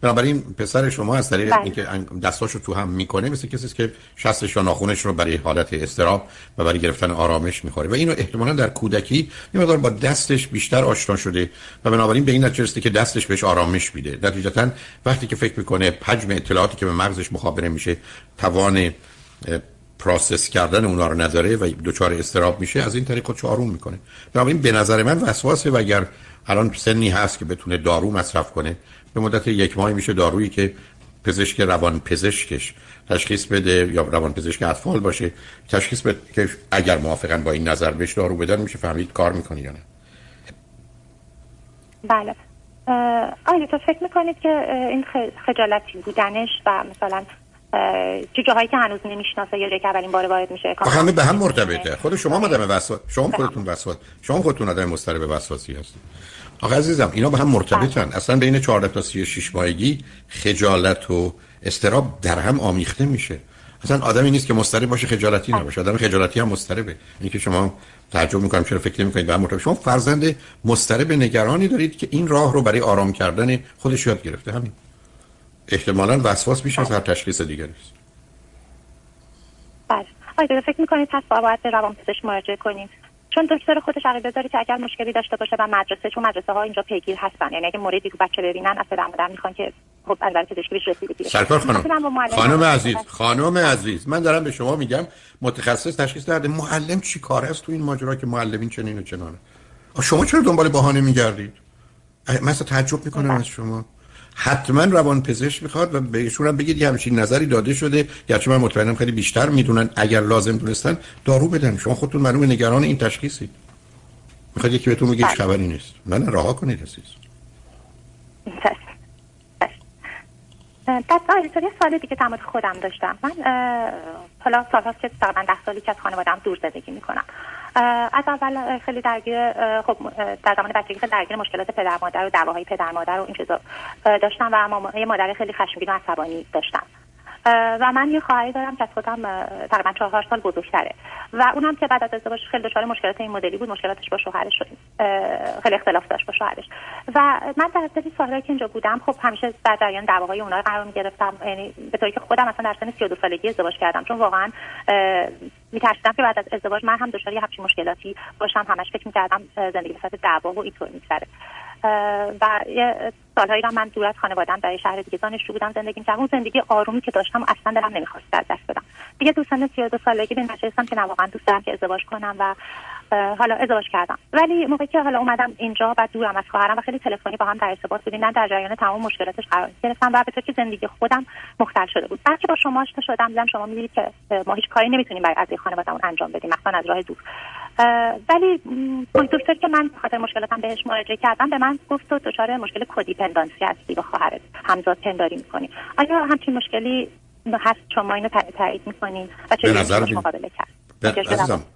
بنابراین پسر شما از طریق بله. اینکه دستاشو تو هم می‌کنه مثل کسی که شستش و ناخونش رو برای حالت اضطراب و برای گرفتن آرامش می‌خوره. و اینو احتمالا در کودکی یه مقدار با دستش بیشتر آشنا شده و بنابراین به این نتیجه که دستش بهش آرامش میده. نتیجتا وقتی که فکر می‌کنه حجم اطلاعاتی که به مغزش مخابره میشه توان process کردن اونا رو نداره و دچار اضطراب میشه از این طریق خودش آروم می‌کنه. بنابراین به نظر من وسواسه و اگر الان سنی هست که بتونه دارو مصرف کنه به مدت یک ماه میشه دارویی که پزشک روان پزشکش تشخیص بده یا روان پزشک اطفال باشه تشخیص بده که اگر موافقن با این نظر بهش دارو بدن میشه فهمید کار می‌کنه یا نه. بله. آیا تو فکر می‌کنید که این خجالتی بودنش و مثلا چه جاهایی که هنوز نمی‌شناسه یا جایی که اولین بار وارد میشه همه به هم مرتبطه. خود شما آدم وسواس شما خودتون وسواس شما خودتون آدم مضطرب وسواسی هستید. آخه عزیزم اینا به هم مرتبطن. بله. اصلا بین 14 تا 36 ماهگی خجالت و استراب در هم آمیخته میشه. اصلا آدمی نیست که مضطرب باشه خجالتی بله. نباشه. آدم خجالتی هم مضطربه. اینکه شما تعجب می‌کنم چرا فکر نمی‌کنید به هم مرتبط شما فرزند مضطرب نگرانی دارید که این راه رو برای آرام کردن خودش یاد گرفته. همین. احتمالا وسواس بیش از هر تشخیص دیگری است. بله. آیا فکر می‌کنید پس باید به روان پزشک مراجعه کنید چون دکتر خودش عقیده داره که اگر مشکلی داشته باشه و مدرسه چون مدرسه ها اینجا پیگیر هستن یعنی اگه موردی که بچه ببینن از پدر می‌خوان که خب برای پزشکی بهش رسیدگی سرکار خانم. خانم عزیز خانم عزیز من دارم به شما میگم متخصص تشخیص داده معلم چی کار است تو این ماجرا که معلمین چنین و چنانه؟ شما چرا دنبال بهانه میگردید؟ مثلا تعجب می‌کنم از شما. حتما روان پزشک می‌خواد و بهشون هم بگید یه همچین نظری داده شده گرچه من مطمئنم خیلی بیشتر می‌دونن اگر لازم دونستن دارو بدن. شما خودتون معلوم نگران این تشخیصید. می‌خواد یکی بهتون بگه هیچ خبری نیست. من رها کنید عزیز. بعد یه سال دیگه تمام خودم داشتم. من حالا سال هاست که تقریبا ده سالی که از خانوادم دور زندگی می‌کنم. از اول خیلی درگیر خب در زمان بچگی خیلی درگیر مشکلات پدر مادر و دعواهای پدر مادر و این چیزا داشتم و یه مادر خیلی خشمگین و عصبانی داشتم. و من یه خواهری دارم که از خودم تقریبا چهار سال بزرگتره. و اونم که بعد از ازدواج خیلی دچار مشکلات این مدلی بود مشکلاتش با شوهرش خیلی اختلاف داشت با شوهرش. و من در سری سالایی که اینجا بودم خب همیشه در جریان دعواهای اونها قرار می‌گرفتم. یعنی به طوری که خودم مثلا در سن 32 سالگی ازدواج کردم. چون واقعا میترسیدم که بعد از ازدواج من هم دچار یه همچین مشکلاتی باشم. همش فکر می‌کردم زندگی به صورت دعوا و اینطور میگذره. و سالهایی را من دور از خانوادم در شهر دیگه دانشجو بودم زندگی می‌کردم اون زندگی آرومی که داشتم اصلا دلم نمی‌خواست از دست بدم. دیگه تو سن 32 سالگی به نتیجه که نه واقعا دوست دارم که ازدواج کنم و حالا ازدواج کردم. ولی موقعی که حالا اومدم اینجا و دورم از خواهرم و خیلی تلفنی با هم در ارتباط بودیم من در جریان تمام مشکلاتش قرار گرفتم و به که زندگی خودم مختل شده بود. بعد که با شما آشنا شدم دیدم شما می‌دونید که ما هیچ کاری نمی‌تونیم برای از خانوادهمون انجام بدیم مثلا از راه دور. ولی دکتری که من به خاطر مشکلاتم بهش مراجعه کردم به من گفت تو دچار مشکل codependency هستی با خواهرت. همزاد پنداری می‌کنی. آیا همچین مشکلی هست؟ شما اینو تایید می‌کنین و چه مقابله کرد؟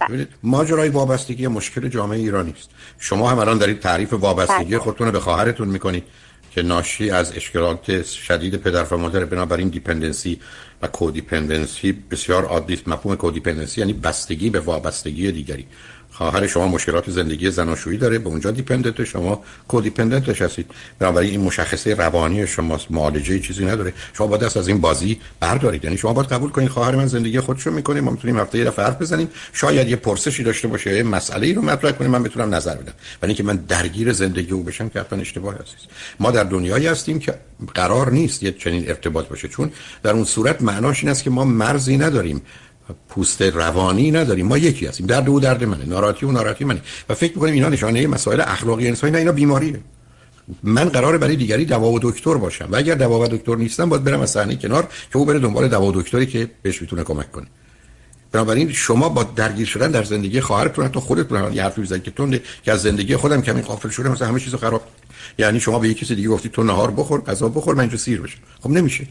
ببینید ماجرای وابستگی مشکل جامعه ایرانی است شما هم الان دارید تعریف وابستگی بله. خودتون رو به خواهرتون می‌کنید که ناشی از اشکالات شدید پدر و مادر بنابراین dependency و codependency بسیار عادی است. مفهوم codependency یعنی بستگی به وابستگی دیگری. خواهر شما مشکلات زندگی زناشویی داره به اونجا دیپندنت شما کودیپندنتش هستید. بنابراین این مشخصه روانی شماست معالجه چیزی نداره. شما باید دست از این بازی بردارید. یعنی شما باید قبول کنید خواهر من زندگی خودشو می‌کنه ما می‌تونیم هفته یه دفعه حرف بزنیم. شاید یه پرسشی داشته باشه یه مسئله ای رو مطرح کنیم من بتونم نظر بدم. ولی اینکه من درگیر زندگی او بشم که حتما اشتباه هست ما در دنیایی هستیم که قرار نیست یه چنین ارتباط باشه. چون در اون صورت معناش این است که ما مرزی نداریم. پوست روانی نداریم. ما یکی هستیم. درد او درد منه. ناراحتی و ناراحتی منه. و فکر می‌کنیم اینا نشانه مسائل اخلاقی انسانی نه اینا بیماریه. من قراره برای دیگری دوا و دکتر باشم. و اگر دوا و دکتر نیستم باید برم از صحنه کنار که او بره دنبال دوا و دکتری که بهش می‌تونه کمک کنه. بنابراین شما با درگیر شدن در زندگی خواهرتون حتی خودتون یه حرفی بزنید که تونده که از زندگی خودم کمی غافل شده مثلا همه چیزو خراب. یعنی شما به یکی کسی دیگه گفتی تو نهار بخور غذا بخور من اینجا سیر بشم. خب نمیشه.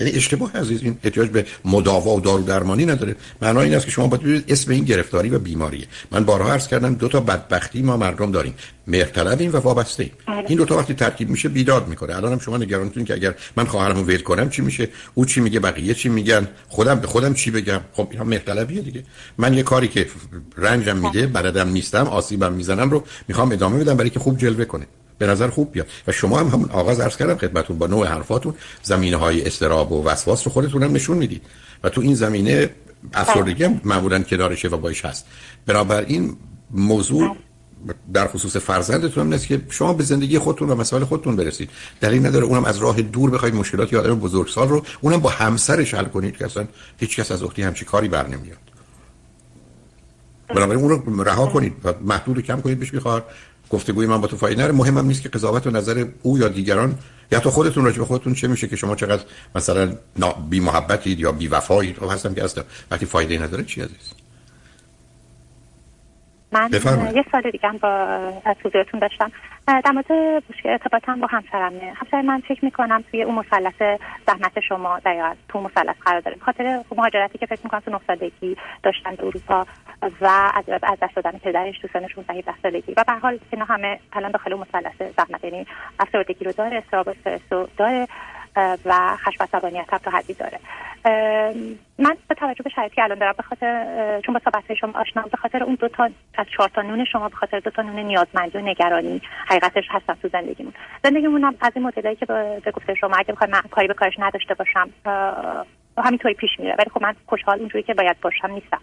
یعنی اشتباه عزیز این احتیاج به مداوا و دارو درمانی نداره. معنای این است که شما باید ببینید اسم این گرفتاری و بیماریه. من بارها عرض کردم دو تا بدبختی ما مردم داریم. مهرطلبیم و وابسته آره. این دو تا وقتی ترکیب میشه بیداد می‌کنه. الانم شما نگرانتون که اگر من خواهرمو ول کنم چی میشه؟ او چی میگه؟ بقیه چی میگن؟ خودم به خودم چی بگم؟ خب اینا مهرطلبیه دیگه. من یه کاری که رنجم میده بلدم نیستم آسیبم می‌زنم رو می‌خوام ادامه بدم برای که خوب جلوه کنه. به نظر خوب بیاد. و شما هم همون آغاز عرض کردم خدمتتون با نوع حرفاتون زمینه های استراب و وسواس رو خودتون هم نشون می‌دید. و تو این زمینه افسردگی هم معمولا کنارشه و بایش هست. بنابراین موضوع در خصوص فرزندتون هم نیست که شما به زندگی خودتون و مسائل خودتون برسید. دلیل نداره اونم از راه دور بخواید مشکلات یا آدم بزرگسال رو اونم با همسرش حل کنید که اصلا هیچ کس از اختی همچی کاری بر نمیاد. بنابراین اون رو رها کنید و محدود کم کنید بهش می‌خواد. گفتگوی من با تو فایده نره مهمم نیست که قضاوت و نظر او یا دیگران یا تو خودتون راجع به خودتون چه میشه که شما چقدر مثلا بی محبتید یا بی وفایید. خب هستم که اصلا وقتی فایده نداره چی عزیز؟ من یه سال دیگه هم با از حضورتون داشتم. در مورد ارتباطم با همسرم. همسر من فکر می‌کنم توی اون مثلث زحمت شما در تو مثلث قرار داره. خاطر مهاجرتی که فکر می‌کنم تو نه داشتن به اروپا و از از دست دادن پدرش تو سن 16 سالگی و به حال اینا همه الان داخل مثلث زحمت یعنی افسردگی رو داره استراب استرس داره و خشم عصبانیت هم تا حدی داره. من به توجه به شرایطی الان دارم به خاطر چون با صحبت شما آشنا به خاطر اون دو تا از چهار تا نون شما به خاطر دو تا نون نیازمندی و نگرانی حقیقتش هستم تو زندگیمون. زندگیمون هم از این مدلایی که به گفته شما اگه بخوام من کاری به کارش نداشته باشم همینطوری پیش میره. ولی خب من خوشحال اونجوری که باید باشم نیستم.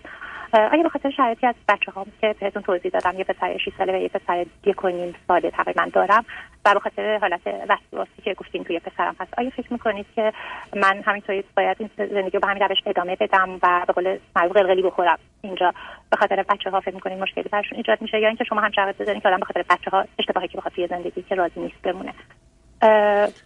آیا به خاطر شرایطی از بچه هم که بهتون توضیح دادم یه پسر 6 ساله و یه پسر یک و نیم ساله تقریبا دارم و به خاطر حالت وسواسی که گفتین توی پسرم هست آیا فکر می‌کنید که من همینطوری باید این زندگی رو به همین روش ادامه بدم و به قول معروف قلقلی بخورم؟ اینجا به خاطر بچه ها فکر می‌کنید مشکلی برشون ایجاد میشه یا اینکه شما هم شرایط بزنید که آدم به خاطر بچه ها اشتباهی که توی زندگی که راضی نیست بمونه؟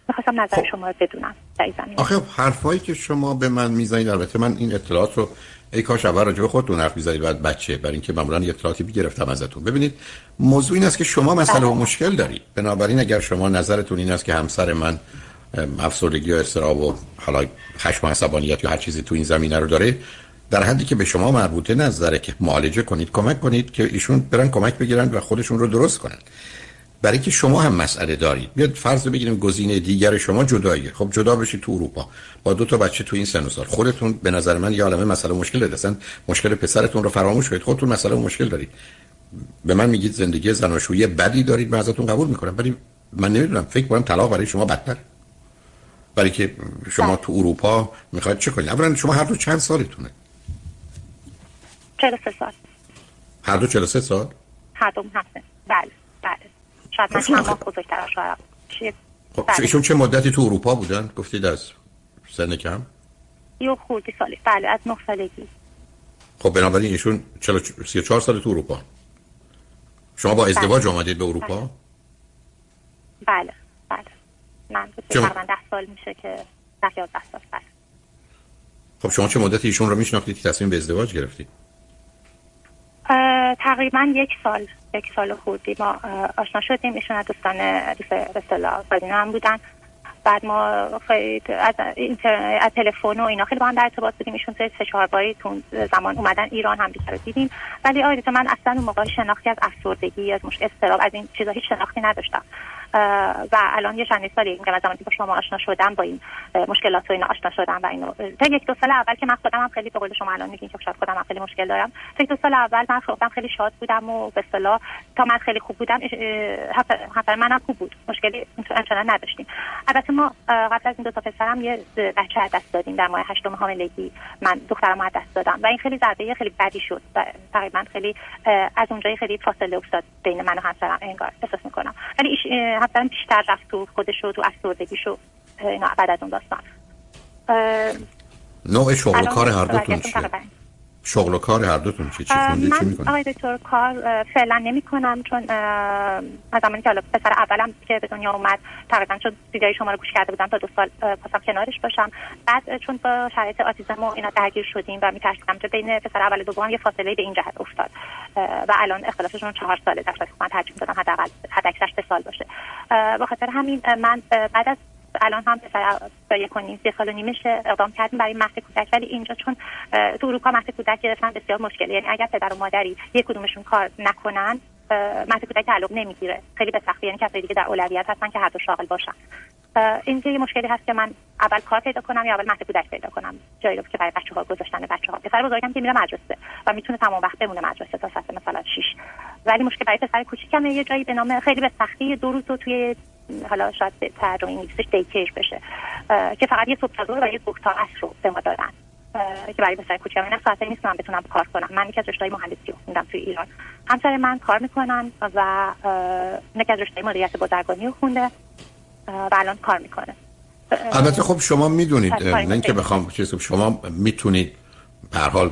می‌خواستم نظر خب. شما رو بدونم در این آخه حرفایی که شما به من می‌زنید البته من این اطلاعات رو ای کاش اول راجع به خودتون حرف می‌زدید بعد بچه. برای اینکه معمولا یه اطلاعاتی بگرفتم ازتون. ببینید موضوع این است که شما مسئله و. مشکل دارید. بنابراین اگر شما نظرتون این است که همسر من افسردگی و استراب و حالا خشم عصبانیت یا هر چیزی تو این زمینه رو داره در حدی که به شما مربوطه نظره که معالجه کنید کمک کنید که ایشون برن کمک بگیرن و خودشون رو درست کنن. برای که شما هم مسئله دارید. بیاد فرض بگیریم گزینه دیگر شما جداییه. خب جدا بشید تو اروپا. با دو تا بچه تو این سن و سال. خودتون به نظر من یه عالمه مسئله مشکل دارید. اصلا مشکل پسرتون رو فراموش کنید. خودتون مسئله مشکل دارید. به من میگید زندگی زناشویی بدی دارید. من ازتون قبول می‌کنم. ولی من نمی‌دونم. فکر کنم طلاق برای شما بدتر برای که شما تو اروپا می‌خواید چه کنید؟ اولا شما هر دو چند سالتونه؟ 43 سال. هر دو 43 سال؟ هر دو هفته. بله. بله. شاید من چند ماه بزرگتر شاید خب ایشون چه مدتی تو اروپا بودن؟ گفتید از سن کم؟ یه خوردی سالی. بله از نه سالگی. خب بنابراین ایشون 34 سال تو اروپا. شما با ازدواج بله. آمدید به اروپا؟ بله. بله من تقریبا 10 سال میشه که 10 11 سال. بله. خب شما چه مدتی ایشون رو میشناختید که تصمیم به ازدواج گرفتید؟ تقریبا یک سال یک سال خوردی ما آشنا شدیم. ایشون از دوستان دوست هم بودن. بعد ما خیلی از, از تلفن و اینا خیلی با هم در ارتباط بودیم. ایشون سه چهار باری تو زمان اومدن ایران هم رو دیدیم. ولی آیدتا من اصلا اون موقع شناختی از افسردگی از مشکل استراب از این چیزا هیچ شناختی نداشتم. و الان یه چند سالی که زمانی که با شما آشنا شدم با این مشکلات و اینا آشنا شدم و اینو. تا یک دو سال اول که من خودم هم خیلی به شما الان میگین که شاید خودم خیلی مشکل دارم. تا دو سال اول من خودم خیلی شاد بودم و به اصطلاح تا من خیلی خوب بودم حتی منم خوب بود. مشکلی اصلا نداشتیم. البته ما قبل از این دو تا پسرم یه بچه از دست دادیم. در ماه هشتم حاملگی من دخترم از دست دادم. و این خیلی ضربه خیلی بدی شد. و تقریبا خیلی از اونجایی خیلی فاصله افتاد بین من و همسرم. انگار احساس می‌کنم. ولی همسرم بیشتر رفت تو خودش و تو افسردگیشو اینا بعد از اون داستان نوع شغل کار هر دوتون چیه؟ شغل و کار هر دوتون چی چی من چی آقای دکتر کار فعلا نمی کنم چون از زمانی که پسر اولم که به دنیا اومد تقریبا چون دیگری شما رو گوش کرده بودم تا دو سال پاسم کنارش باشم. بعد چون با شرایط آتیزم و اینا درگیر شدیم و میترسیدم که بین پسر اول و دوم یه فاصله به این جهت افتاد. و الان اختلافشون چهار ساله در من ترجیح دادم حداقل حد اکثرش سال باشه. به خاطر همین من بعد از الان هم پسر با یک و نیم سه سال و نیمش اقدام کردیم برای مهد کودک. ولی اینجا چون تو اروپا مهد کودک گرفتن بسیار مشکلی یعنی اگر پدر و مادری یک کدومشون کار نکنن مهد کودک تعلق نمی‌گیره. خیلی به سختی. یعنی کسایی دیگه در اولویت هستن که هر دو شاغل باشن. این یه مشکلی هست که من اول کار پیدا کنم یا اول مهد کودک پیدا کنم. جایی رو که برای بچه ها گذاشتن بچه ها پسر بزرگم که میره مدرسه و می‌تونه تمام وقت بمونه مدرسه تا ساعت مثلا 6 ولی مشکل برای پسر کوچیکم یه جایی به نام خیلی به سختی دو روز رو توی حالا شاید ترجمه انگلیسیش دیکیر بشه. که فقط یه صبح و یه صبح تا عصر رو به ما دادن. که برای پسر کوچیکم. این ساعتی نیست من بتونم کار کنم. من یکی از رشته‌های مهندسی رو خوندم توی ایران. همسر من کار می‌کنن و یکی از رشته مدیریت بازرگانی رو خونده و الان کار می‌کنه. البته خب شما می‌دونید نه اینکه بخوام چیز شما می‌تونید به حال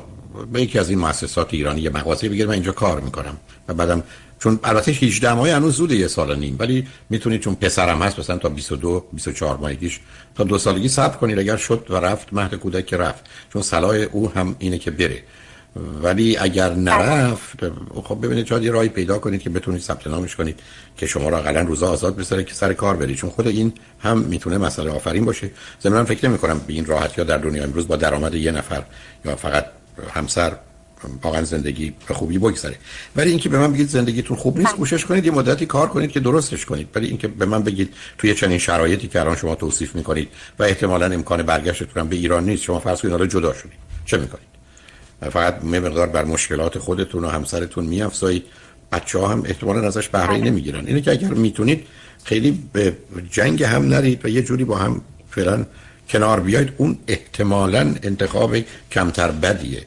به یکی از این مؤسسات ایرانی یه مغازه بگیرید. من اینجا کار می‌کنم و بعدم چون البته 18 ماه هنوز زوده یه سال نیم ولی می‌تونید چون پسرم هست مثلا تا 22 24 ماهگیش تا دو سالگی صبر کنید اگر شد و رفت مهد کودک رفت. چون صلاح او هم اینه که بره. ولی اگر نرفت خب ببینید شاید یه راهی پیدا کنید که بتونید ثبت نامش کنید که شما را اقلا روزا آزاد بذاره که سر کار برید. چون خود این هم می‌تونه مسئله آفرین باشه. ضمن فکر نمی کنم به این راحتی ها در دنیا امروز با درآمد یه نفر یا فقط همسر واقعا زندگی به خوبی بگذره. ولی اینکه به من بگید زندگیتون خوب نیست کوشش کنید یه مدتی کار کنید که درستش کنید. ولی اینکه به من بگید توی چنین شرایطی که الان شما توصیف می‌کنید و احتمالا امکان برگشتتون به ایران نیست شما فرض کنید حالا جدا شدید. چه می‌کنید؟ فقط می مقدار بر مشکلات خودتون و همسرتون میافزایید. بچه ها هم احتمالا ازش بهره بله. نمی‌گیرن. اینه که اگر می‌تونید خیلی به جنگ هم نرید و یه جوری با هم فعلا کنار بیاید اون احتمالا انتخاب کمتر بدیه.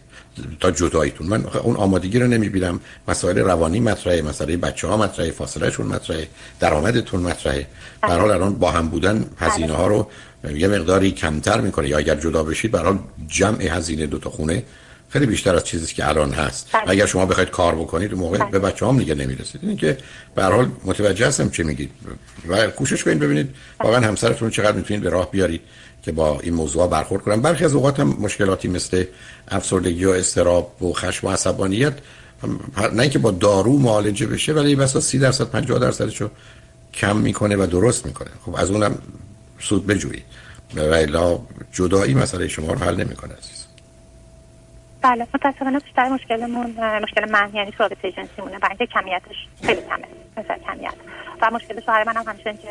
تا جداییتون. من اون آمادگی رو نمی‌بینم. مسائل روانی مطرحه مسئله بچه ها مطرحه فاصله شون مطرحه درآمدتون مطرحه. در حال الان با هم بودن هزینه ها رو یه مقداری کمتر می‌کنه. یا اگر جدا بشید برای جمع هزینه دو تا خونه خیلی بیشتر از چیزی که الان هست. بله. اگر شما بخواید کار بکنید موقع بله. به بچه هم دیگه نمی‌رسید. این که به حال متوجه هستم چه میگید. و کوشش کنید ببینید واقعا همسرتون چقدر می‌تونید به راه بیارید که با این موضوع برخورد کنن. برخی از اوقات هم مشکلاتی مثل افسردگی و استراب و خشم و عصبانیت نه اینکه با دارو معالجه بشه ولی بسا 30 درصد 50 درصدشو کم می‌کنه و درست می‌کنه. خب از اونم سود بجویید. و الا جدایی مسئله شما رو حل نمی‌کنه بله متاسفانه بیشتر مشکلمون مشکل من یعنی رابطه جنسیمونه برای اینکه کمیتش خیلی کمه مثل کمیت. و مشکل شوهر منم همیشه که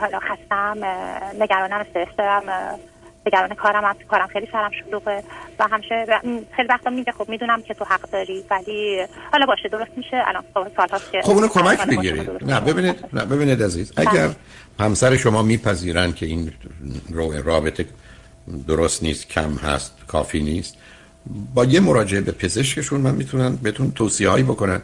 حالا خستم نگرانم استرس دارم نگران کارم هم کارم خیلی سرم شلوغه و همیشه خیلی وقتا میگه خب می‌دونم که تو حق داری ولی حالا باشه درست میشه. الان سال هاست که خب اونو کمک بگیرید نه ببینید نه ببینید عزیز اگر بله. همسر شما میپذیرن که این رابطه درست نیست کم هست کافی نیست با یه مراجعه به پزشکشون من می‌تونن بهتون توصیه هایی بکنن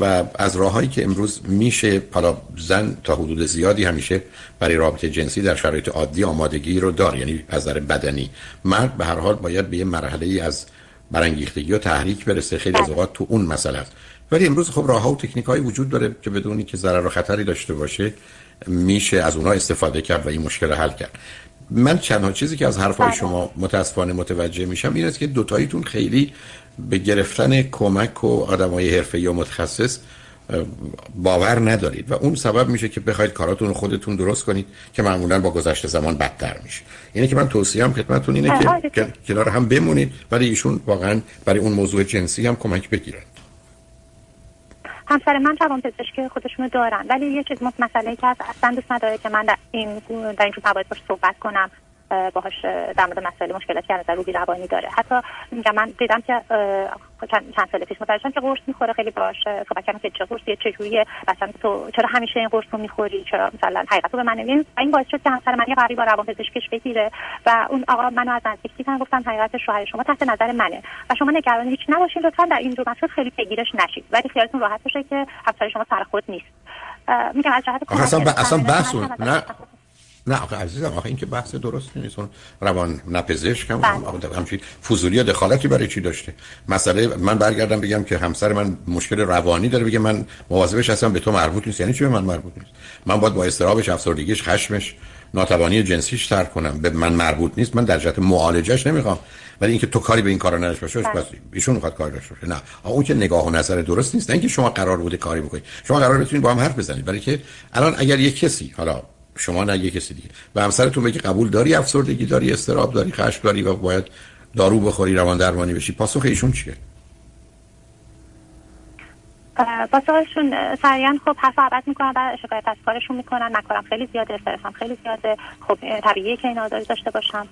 و از راههایی که امروز میشه حالا زن تا حدود زیادی همیشه برای رابطه جنسی در شرایط عادی آمادگی رو دار یعنی از نظر بدنی. مرد به هر حال باید به یه مرحله ای از برانگیختگی و تحریک برسه. خیلی از اوقات تو اون مسئله است. ولی امروز خب راه ها و تکنیک هایی وجود داره که بدونی که ضرر و خطری داشته باشه میشه از اونها استفاده کرد و این مشکل حل کرد. من چندها چیزی که از حرفهای بله. شما متاسفانه متوجه میشم این است که دوتاییتون خیلی به گرفتن کمک و آدمای حرفه یا متخصص باور ندارید. و اون سبب میشه که بخواید کاراتون خودتون درست کنید که معمولا با گذشته زمان بدتر میشه. اینه که من توصیه هم خدمتتون اینه که کنار هم بمونید ولی ایشون واقعا برای اون موضوع جنسی هم کمک بگیرن. همسر من روان پزشک خودشونو دارن. ولی یه چیز مسئله که اصلا دوست نداره که من در این در این باش صحبت کنم. باهاش در مورد مسائل مشکلاتی که نظر روحی روانی داره. حتی میگم من دیدم که چند سال پیش متوجه که قرص می‌خوره خیلی باش صحبت کردم که چه قرصیه چه جوریه. مثلا تو چرا همیشه این قرص رو می‌خوری؟ چرا مثلا حقیقت رو به من نمیگی این باعث شد که همسر من یه قراری با روان پزشکش بگیره و اون آقا منو از نزدیک دیدن گفتن حقیقت شوهر شما تحت نظر منه و شما نگران هیچ نباشین لطفا در این دو مسئله خیلی پیگیرش نشید. ولی خیالتون راحت باشه که همسر شما سر خود نیست. میگم از جهت اصلا اصلا بحث نه. نه آخه عزیزم آخه این که بحث درست نیست. اون روان نپزشک هم بله. همچین فضولی دخالتی برای چی داشته؟ مسئله من برگردم بگم که همسر من مشکل روانی داره. بگه من مواظبش هستم به تو مربوط نیست. یعنی چی به من مربوط نیست؟ من باید با استرابش افسردگیش خشمش ناتوانی جنسیش تر کنم. به من مربوط نیست من در جهت معالجش نمی‌خوام. ولی اینکه تو کاری به این کارا نداشته باشه بله. ایشون می‌خواد کار داشته باشه. نه. اون که نگاه و نظر درست نیست. نه اینکه شما قرار بوده کاری بکنید شما قرار بتونید با هم حرف بزنید. برای که الان اگر یک کسی حالا شما نه یه کسی دیگه. و همسرتون بگه قبول داری افسردگی داری استراب داری خشم داری و باید دارو بخوری روان درمانی بشی. پاسخ ایشون چیه؟ با سوالشون سریعا خب حرف عبد می‌کنن و شکایت از کارشون می‌کنن. من خیلی زیاده استرسم خیلی زیاده. خب طبیعیه که این آزاری داشته باشم.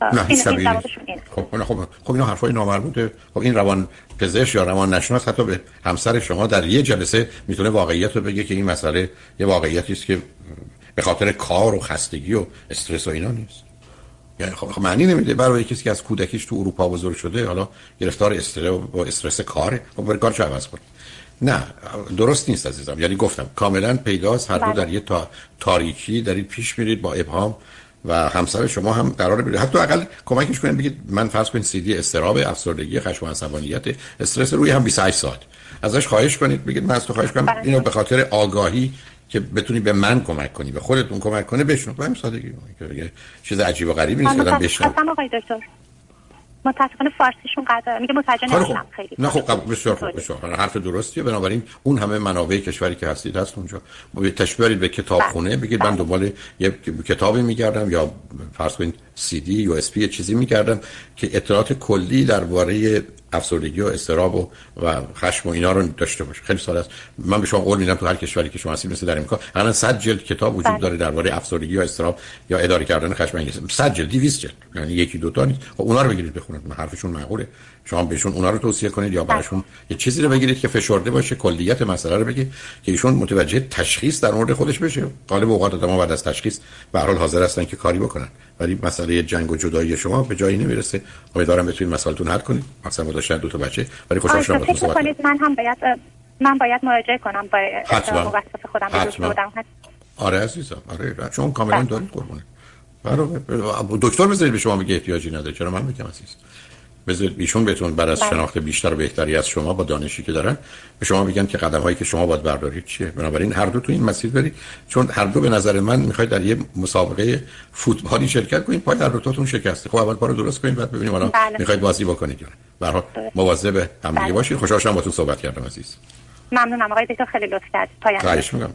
نه این, این خب خب خب اینا حرفای نامربوطه. خب این روان پزشک یا روان نشناس حتی به همسر شما در یه جلسه می‌تونه واقعیت رو بگه که این مسئله یه واقعیتی است که به خاطر کار و خستگی و استرس و اینا نیست. یعنی خب, خب معنی نمیده. برای کسی که از کودکیش تو اروپا بزرگ شده حالا گرفتار استرس و استرس کاره خب بر کارش عوض کنه. نه درست نیست عزیزم. یعنی گفتم کاملا پیداست. هر دو بله. در یه تا... تاریکی دارید پیش میرید با ابهام و همسر شما هم قرار بده حتی اقل کمکش کنید بگید من فرض کنید سی دی استراب افسردگی خشم و عصبانیت استرس روی هم 28 ساعت. ازش خواهش کنید بگید من از تو خواهش کنم. بله. اینو به خاطر آگاهی که بتونی به من کمک کنی به خودتون کمک کنه بشنو. به همین سادگی چیز عجیب و غریبی نیست. آدم بشنو. آقای دکتر متاسفانه فارسیشون قدر میگه متوجه نمیشم. خیلی نه خب بسیار خوب بسیار حرف درستیه. بنابراین اون همه منابع کشوری که هستید هست اونجا. تشبیه به کتابخونه. بله. بگید من بله. دنبال یه کتابی میگردم یا فرض کنید سی دی USB چیزی میگردم که اطلاعات کلی درباره افسردگی و اضطراب و, و خشم و اینا رو داشته باشه. خیلی سهل است. من به شما قول میدم تو هر کشوری که شما هستید مثل در امریکا الان 100 جلد کتاب وجود بله. داره درباره افسردگی یا اضطراب یا اداره کردن خشم anger 100 جلد 200 جلد. یعنی یکی دو تا نیست. خب اونا رو بگیرید بخونید. حرفشون معقوله. شما بهشون اونا رو توصیه کنید یا براشون یه چیزی رو بگیرید که فشرده باشه کلیت مسئله رو بگید که ایشون متوجه تشخیص در مورد خودش بشه. غالب اوقات آدم بعد از تشخیص به هر حال حاضر هستن که کاری بکنن. ولی مسئله جنگ و جدایی شما به جایی نمی‌رسه. امیدوارم بتونید مسائلتون حل کنید. مثلا با داشتن دو تا بچه. ولی خوشحال شدم باهاتون صحبت کنید من هم باید من باید مراجعه کنم با موسسه خودم. حتما. آره عزیزم. آره شما کاملا بله. دارید قربونه دکتر بذارید به شما بگه احتیاجی نداره. چرا؟ من میگم عزیز بذارید ایشون بهتون بر از بله. شناخت بیشتر و بهتری از شما با دانشی که دارن به شما میگن که قدم هایی که شما باید بردارید چیه؟ بنابراین هر دو تو این مسیر برید. چون هر دو به نظر من می‌خواید در یه مسابقه فوتبالی شرکت کنید پای در تاتون شکسته خب اول کارو درست کنید بعد ببینیم الان بله. می‌خواید بازی بکنید یا به هر حال مواظب هم دیگه بله. باشید. خوشحال شدم با تو صحبت کردم عزیز. ممنونم. آقای دکتر خیلی لطف کردید. پایان